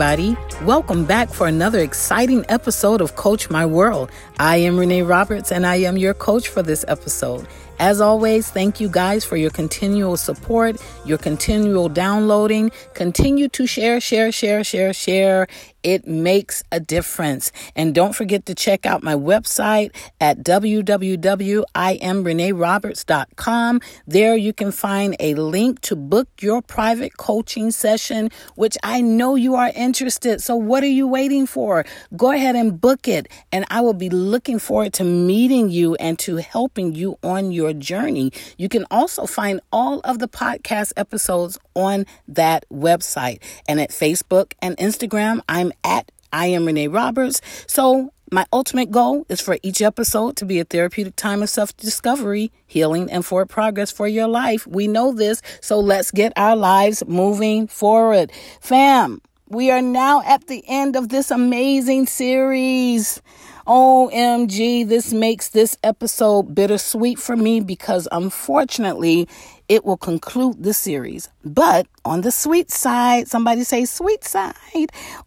Everybody. Welcome back for another exciting episode of Coach My World. I am Renee Roberts, and I am your coach for this episode. As always, thank you guys for your continual support, your continual downloading. Continue to share, share, share, share, share. It makes a difference. And don't forget to check out my website at www.iamreneeroberts.com. There you can find a link to book your private coaching session, which I know you are interested. So what are you waiting for? Go ahead and book it. And I will be looking forward to meeting you and to helping you on your journey. You can also find all of the podcast episodes on that website. And at Facebook and Instagram, I'm at I am Renee Roberts. So my ultimate goal is for each episode to be a therapeutic time of self discovery, healing, and forward progress for your life. We know this, so let's get our lives moving forward. Fam, we are now at the end of this amazing series. OMG, this makes this episode bittersweet for me because unfortunately it will conclude the series. But on the sweet side, somebody say sweet side.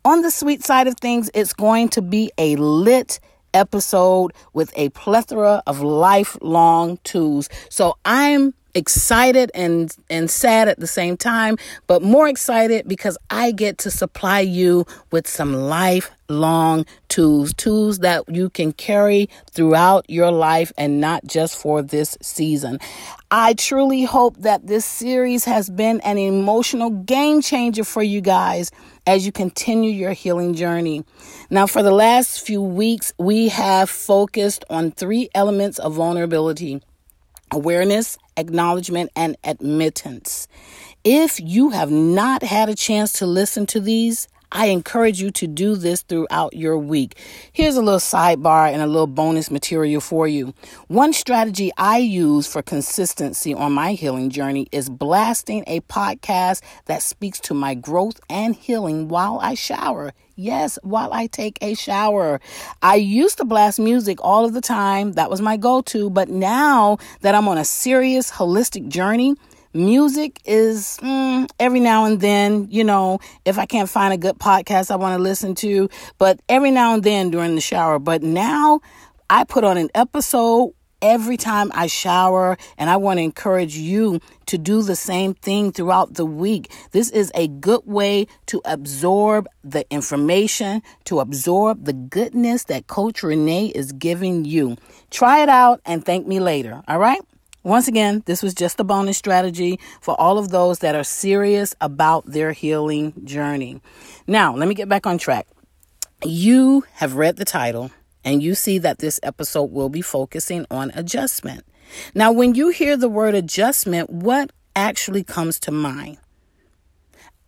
On the sweet side of things, it's going to be a lit episode with a plethora of lifelong tools. So I'm excited and and sad at the same time, but more excited because I get to supply you with some lifelong tools, tools that you can carry throughout your life and not just for this season. I truly hope that this series has been an emotional game changer for you guys as you continue your healing journey. Now, for the last few weeks, we have focused on three elements of vulnerability awareness, acknowledgement, and admittance. If you have not had a chance to listen to these, I encourage you to do this throughout your week. Here's a little sidebar and a little bonus material for you. One strategy I use for consistency on my healing journey is blasting a podcast that speaks to my growth and healing while I shower. Yes, while I take a shower. I used to blast music all of the time. That was my go to. But now that I'm on a serious holistic journey, Music is mm, every now and then, you know, if I can't find a good podcast I want to listen to, but every now and then during the shower. But now I put on an episode every time I shower, and I want to encourage you to do the same thing throughout the week. This is a good way to absorb the information, to absorb the goodness that Coach Renee is giving you. Try it out and thank me later, all right? Once again, this was just a bonus strategy for all of those that are serious about their healing journey. Now, let me get back on track. You have read the title and you see that this episode will be focusing on adjustment. Now, when you hear the word adjustment, what actually comes to mind?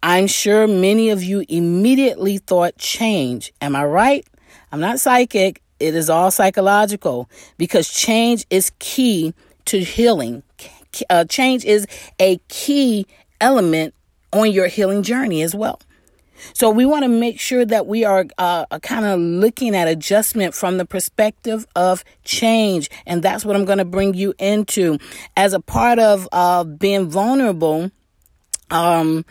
I'm sure many of you immediately thought change. Am I right? I'm not psychic. It is all psychological because change is key to healing. Uh, change is a key element on your healing journey as well. So we want to make sure that we are uh, kind of looking at adjustment from the perspective of change. And that's what I'm going to bring you into as a part of uh, being vulnerable. Um,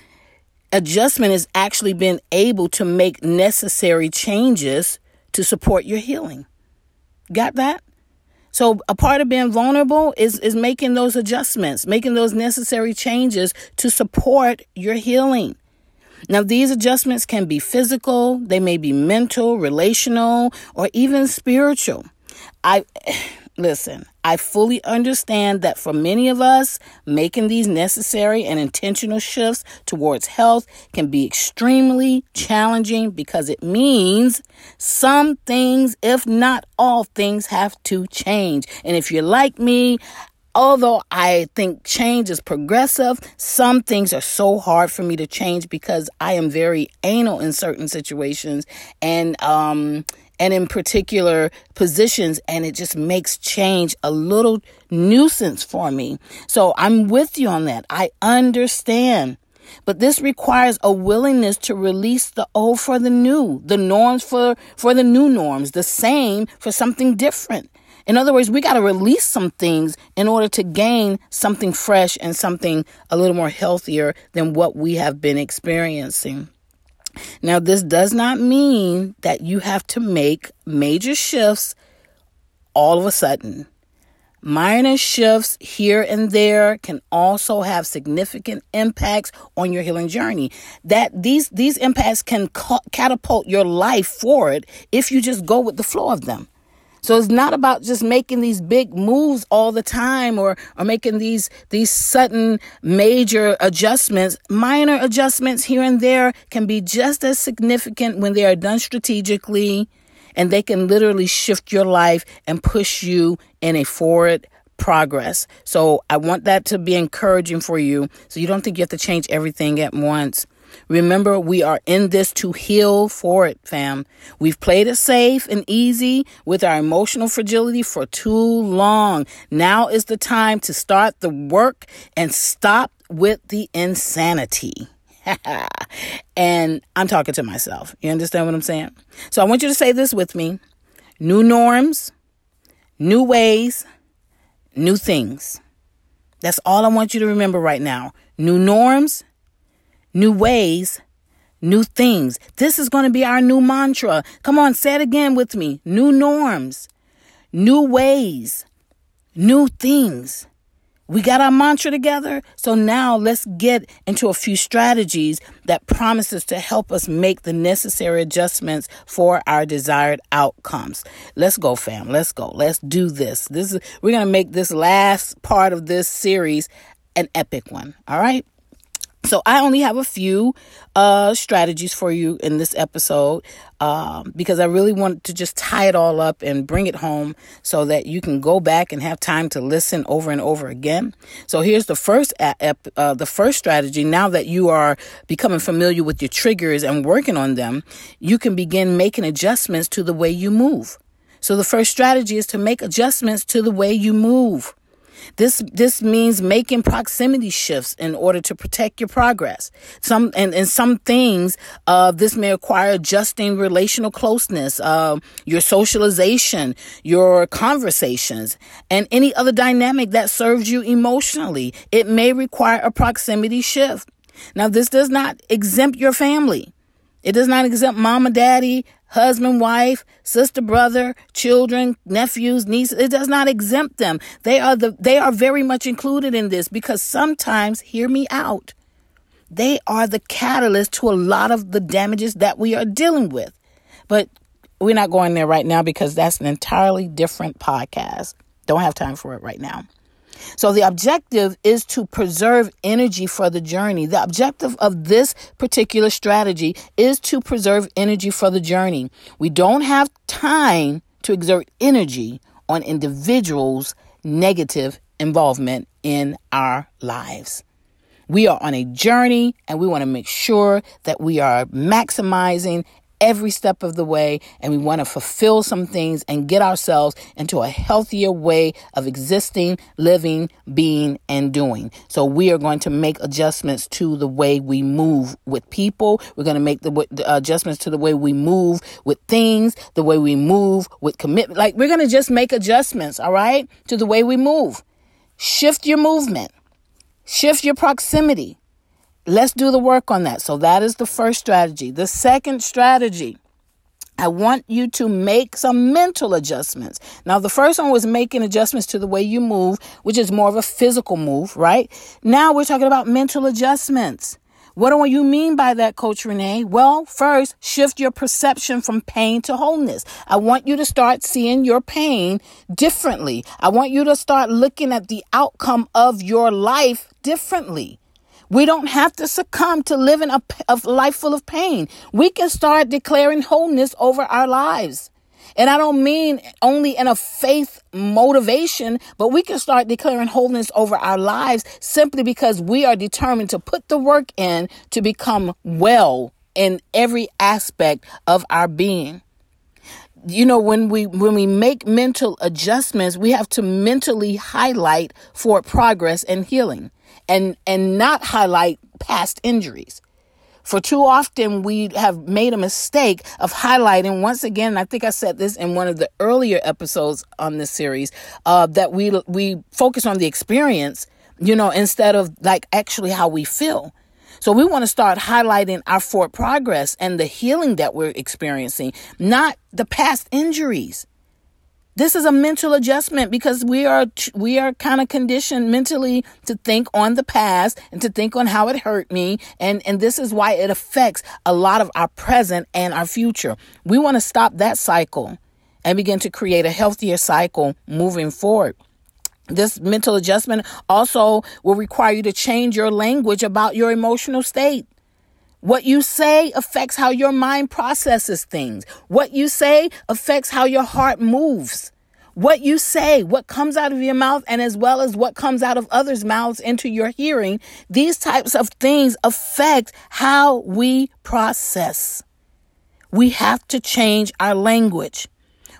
adjustment is actually being able to make necessary changes to support your healing. Got that? So a part of being vulnerable is, is making those adjustments, making those necessary changes to support your healing. Now, these adjustments can be physical, they may be mental, relational, or even spiritual. I listen, I fully understand that for many of us, making these necessary and intentional shifts towards health can be extremely challenging because it means some things, if not all things, have to change. And if you're like me, although I think change is progressive, some things are so hard for me to change because I am very anal in certain situations and um and in particular positions and it just makes change a little nuisance for me. So I'm with you on that. I understand. But this requires a willingness to release the old for the new, the norms for, for the new norms, the same for something different. In other words, we got to release some things in order to gain something fresh and something a little more healthier than what we have been experiencing. Now, this does not mean that you have to make major shifts all of a sudden. Minor shifts here and there can also have significant impacts on your healing journey. That these these impacts can ca- catapult your life forward if you just go with the flow of them. So it's not about just making these big moves all the time or or making these these sudden major adjustments. Minor adjustments here and there can be just as significant when they are done strategically and they can literally shift your life and push you in a forward progress. So I want that to be encouraging for you so you don't think you have to change everything at once. Remember, we are in this to heal for it, fam. We've played it safe and easy with our emotional fragility for too long. Now is the time to start the work and stop with the insanity. and I'm talking to myself. You understand what I'm saying? So I want you to say this with me new norms, new ways, new things. That's all I want you to remember right now. New norms, new ways, new things. This is going to be our new mantra. Come on, say it again with me. New norms, new ways, new things. We got our mantra together. So now let's get into a few strategies that promises to help us make the necessary adjustments for our desired outcomes. Let's go, fam. Let's go. Let's do this. This is we're going to make this last part of this series an epic one. All right? So I only have a few uh, strategies for you in this episode um, because I really want to just tie it all up and bring it home so that you can go back and have time to listen over and over again. So here's the first uh, the first strategy. Now that you are becoming familiar with your triggers and working on them, you can begin making adjustments to the way you move. So the first strategy is to make adjustments to the way you move. This this means making proximity shifts in order to protect your progress. Some and, and some things uh, this may require adjusting relational closeness, uh, your socialization, your conversations, and any other dynamic that serves you emotionally. It may require a proximity shift. Now, this does not exempt your family. It does not exempt mom and daddy, husband, wife, sister, brother, children, nephews, nieces. It does not exempt them. They are the they are very much included in this because sometimes, hear me out, they are the catalyst to a lot of the damages that we are dealing with. But we're not going there right now because that's an entirely different podcast. Don't have time for it right now. So the objective is to preserve energy for the journey. The objective of this particular strategy is to preserve energy for the journey. We don't have time to exert energy on individuals' negative involvement in our lives. We are on a journey and we want to make sure that we are maximizing every step of the way and we want to fulfill some things and get ourselves into a healthier way of existing, living, being, and doing. So we are going to make adjustments to the way we move with people. We're going to make the, the adjustments to the way we move with things, the way we move with commitment. Like we're going to just make adjustments, all right, to the way we move. Shift your movement. Shift your proximity. Let's do the work on that. So that is the first strategy. The second strategy, I want you to make some mental adjustments. Now, the first one was making adjustments to the way you move, which is more of a physical move, right? Now we're talking about mental adjustments. What do you mean by that, Coach Renee? Well, first, shift your perception from pain to wholeness. I want you to start seeing your pain differently. I want you to start looking at the outcome of your life differently. We don't have to succumb to living a, a life full of pain. We can start declaring wholeness over our lives. And I don't mean only in a faith motivation, but we can start declaring wholeness over our lives simply because we are determined to put the work in to become well in every aspect of our being. You know, when we when we make mental adjustments, we have to mentally highlight for progress and healing and and not highlight past injuries. For too often we have made a mistake of highlighting once again. I think I said this in one of the earlier episodes on this series uh, that we we focus on the experience, you know, instead of like actually how we feel. So we want to start highlighting our forward progress and the healing that we're experiencing, not the past injuries. This is a mental adjustment because we are we are kind of conditioned mentally to think on the past and to think on how it hurt me and and this is why it affects a lot of our present and our future. We want to stop that cycle and begin to create a healthier cycle moving forward. This mental adjustment also will require you to change your language about your emotional state. What you say affects how your mind processes things. What you say affects how your heart moves. What you say, what comes out of your mouth, and as well as what comes out of others' mouths into your hearing, these types of things affect how we process. We have to change our language.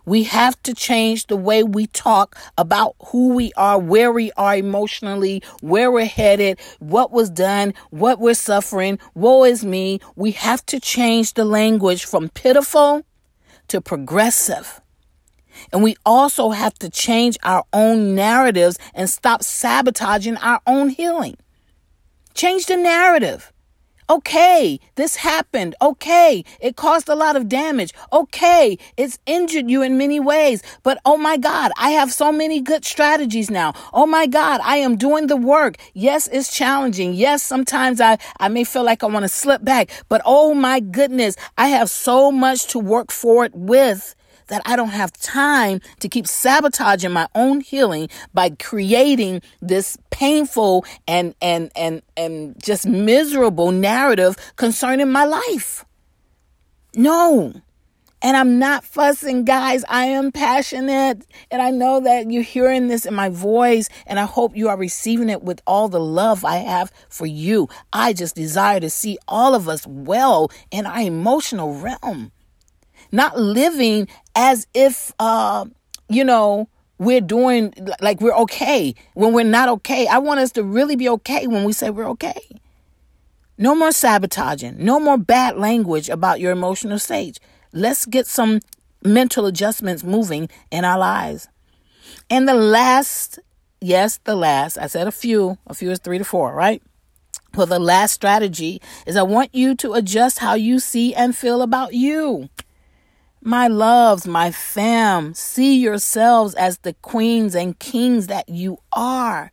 We have to change the way we talk about who we are, where we are emotionally, where we're headed, what was done, what we're suffering. Woe is me. We have to change the language from pitiful to progressive. And we also have to change our own narratives and stop sabotaging our own healing. Change the narrative. Okay, this happened. Okay, it caused a lot of damage. Okay, it's injured you in many ways. But oh my God, I have so many good strategies now. Oh my God, I am doing the work. Yes, it's challenging. Yes, sometimes I, I may feel like I want to slip back. But oh my goodness, I have so much to work forward with that I don't have time to keep sabotaging my own healing by creating this painful and and and and just miserable narrative concerning my life. No. And I'm not fussing, guys. I am passionate. And I know that you're hearing this in my voice. And I hope you are receiving it with all the love I have for you. I just desire to see all of us well in our emotional realm not living as if, uh, you know, we're doing like we're okay when we're not okay. I want us to really be okay when we say we're okay. No more sabotaging, no more bad language about your emotional state. Let's get some mental adjustments moving in our lives. And the last, yes, the last, I said a few, a few is three to four, right? Well, the last strategy is I want you to adjust how you see and feel about you. My loves, my fam, see yourselves as the queens and kings that you are.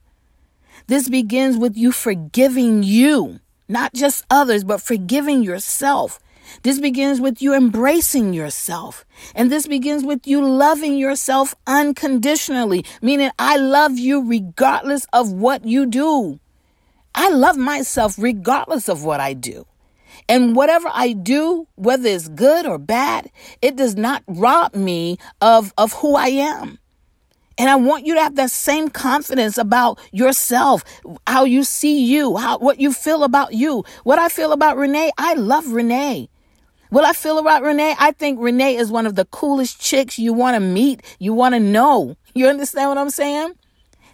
This begins with you forgiving you, not just others, but forgiving yourself. This begins with you embracing yourself. And this begins with you loving yourself unconditionally, meaning I love you regardless of what you do. I love myself regardless of what I do. And whatever I do, whether it's good or bad, it does not rob me of, of who I am. And I want you to have that same confidence about yourself, how you see you, how, what you feel about you. What I feel about Renee, I love Renee. What I feel about Renee, I think Renee is one of the coolest chicks you want to meet, you want to know. You understand what I'm saying?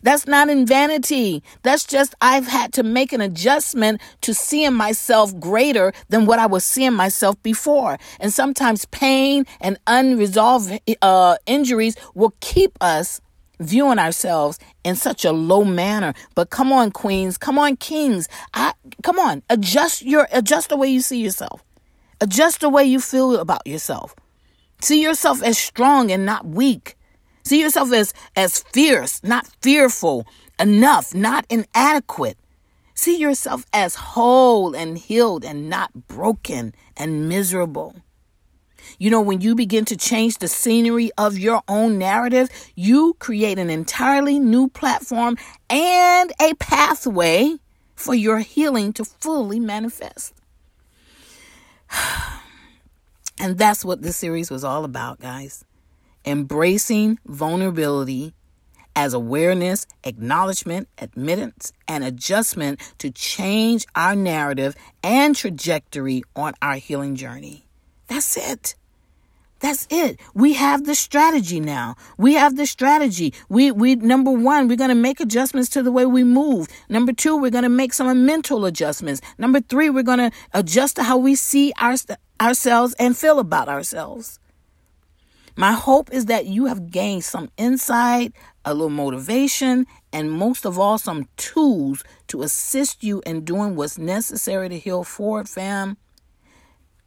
That's not in vanity. That's just I've had to make an adjustment to seeing myself greater than what I was seeing myself before. And sometimes pain and unresolved uh, injuries will keep us viewing ourselves in such a low manner. But come on, queens, come on, kings. I, come on, adjust your adjust the way you see yourself. Adjust the way you feel about yourself. See yourself as strong and not weak. See yourself as, as fierce, not fearful, enough, not inadequate. See yourself as whole and healed and not broken and miserable. You know, when you begin to change the scenery of your own narrative, you create an entirely new platform and a pathway for your healing to fully manifest. And that's what this series was all about, guys embracing vulnerability as awareness, acknowledgement, admittance, and adjustment to change our narrative and trajectory on our healing journey. That's it. That's it. We have the strategy now. We have the strategy. We we number 1, we're going to make adjustments to the way we move. Number 2, we're going to make some mental adjustments. Number 3, we're going to adjust to how we see our, ourselves and feel about ourselves. My hope is that you have gained some insight, a little motivation, and most of all, some tools to assist you in doing what's necessary to heal forward, fam.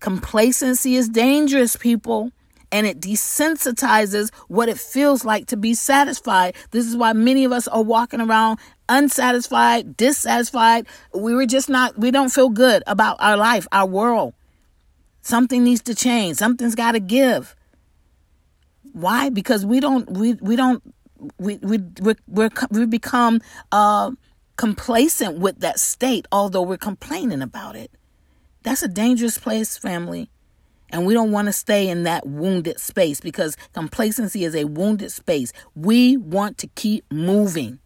Complacency is dangerous, people and it desensitizes what it feels like to be satisfied. This is why many of us are walking around unsatisfied, dissatisfied. We were just not, we don't feel good about our life, our world. Something needs to change. Something's got to give. Why? Because we don't, we, we don't, we, we, we, we become uh, complacent with that state, although we're complaining about it. That's a dangerous place, family. And we don't want to stay in that wounded space because complacency is a wounded space. We want to keep moving.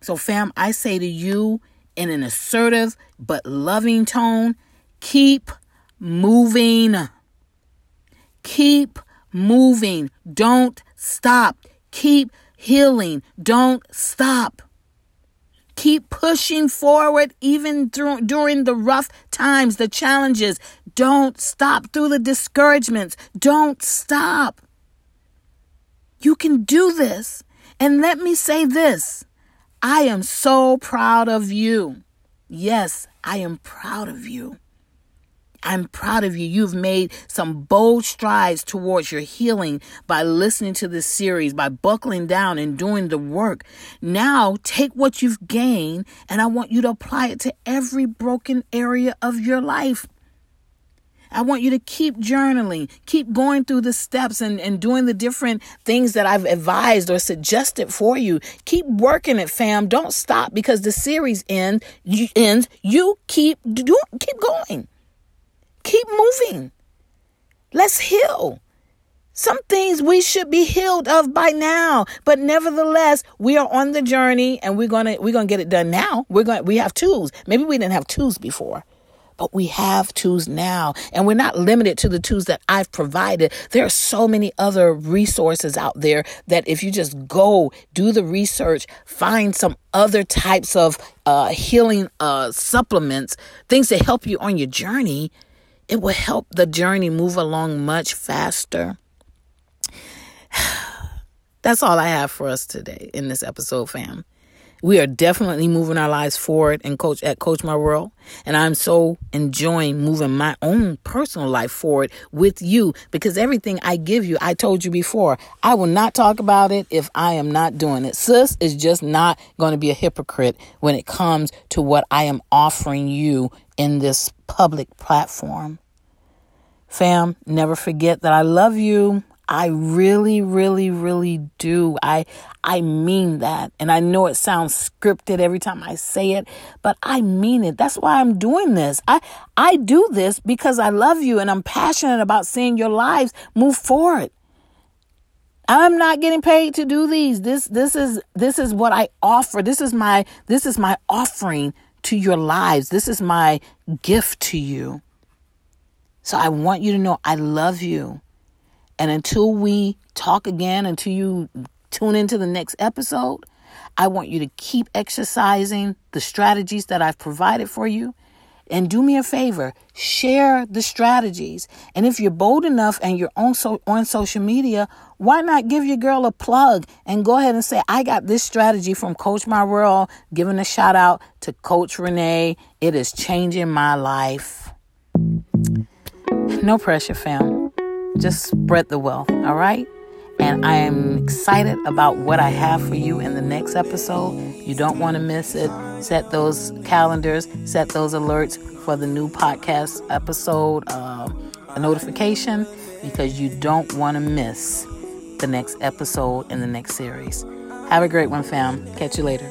So, fam, I say to you in an assertive but loving tone keep moving. Keep moving. Don't stop. Keep healing. Don't stop. Keep pushing forward even through, during the rough times, the challenges. Don't stop through the discouragements. Don't stop. You can do this. And let me say this I am so proud of you. Yes, I am proud of you. I'm proud of you. You've made some bold strides towards your healing by listening to this series, by buckling down and doing the work. Now take what you've gained and I want you to apply it to every broken area of your life. I want you to keep journaling, keep going through the steps and, and doing the different things that I've advised or suggested for you. Keep working it, fam. Don't stop because the series end, ends. You keep do, keep going. Keep moving. Let's heal. Some things we should be healed of by now, but nevertheless, we are on the journey and we're going to we're going to get it done now. We're going we have tools. Maybe we didn't have tools before. But we have tools now, and we're not limited to the tools that I've provided. There are so many other resources out there that if you just go do the research, find some other types of uh, healing uh, supplements, things to help you on your journey, it will help the journey move along much faster. That's all I have for us today in this episode, fam. We are definitely moving our lives forward and coach at Coach My World. And I'm so enjoying moving my own personal life forward with you because everything I give you, I told you before, I will not talk about it if I am not doing it. Sis is just not going to be a hypocrite when it comes to what I am offering you in this public platform. Fam, never forget that I love you. I really, really, really do. I I mean that. And I know it sounds scripted every time I say it, but I mean it. That's why I'm doing this. I I do this because I love you and I'm passionate about seeing your lives move forward. I'm not getting paid to do these. This this is this is what I offer. This is my this is my offering to your lives. This is my gift to you. So I want you to know I love you. And until we talk again, until you tune into the next episode, I want you to keep exercising the strategies that I've provided for you. And do me a favor, share the strategies. And if you're bold enough and you're on, so, on social media, why not give your girl a plug and go ahead and say, I got this strategy from Coach My World, giving a shout out to Coach Renee. It is changing my life. No pressure, fam. Just spread the wealth, all right? And I am excited about what I have for you in the next episode. You don't want to miss it. Set those calendars, set those alerts for the new podcast episode uh, a notification because you don't want to miss the next episode in the next series. Have a great one, fam. Catch you later.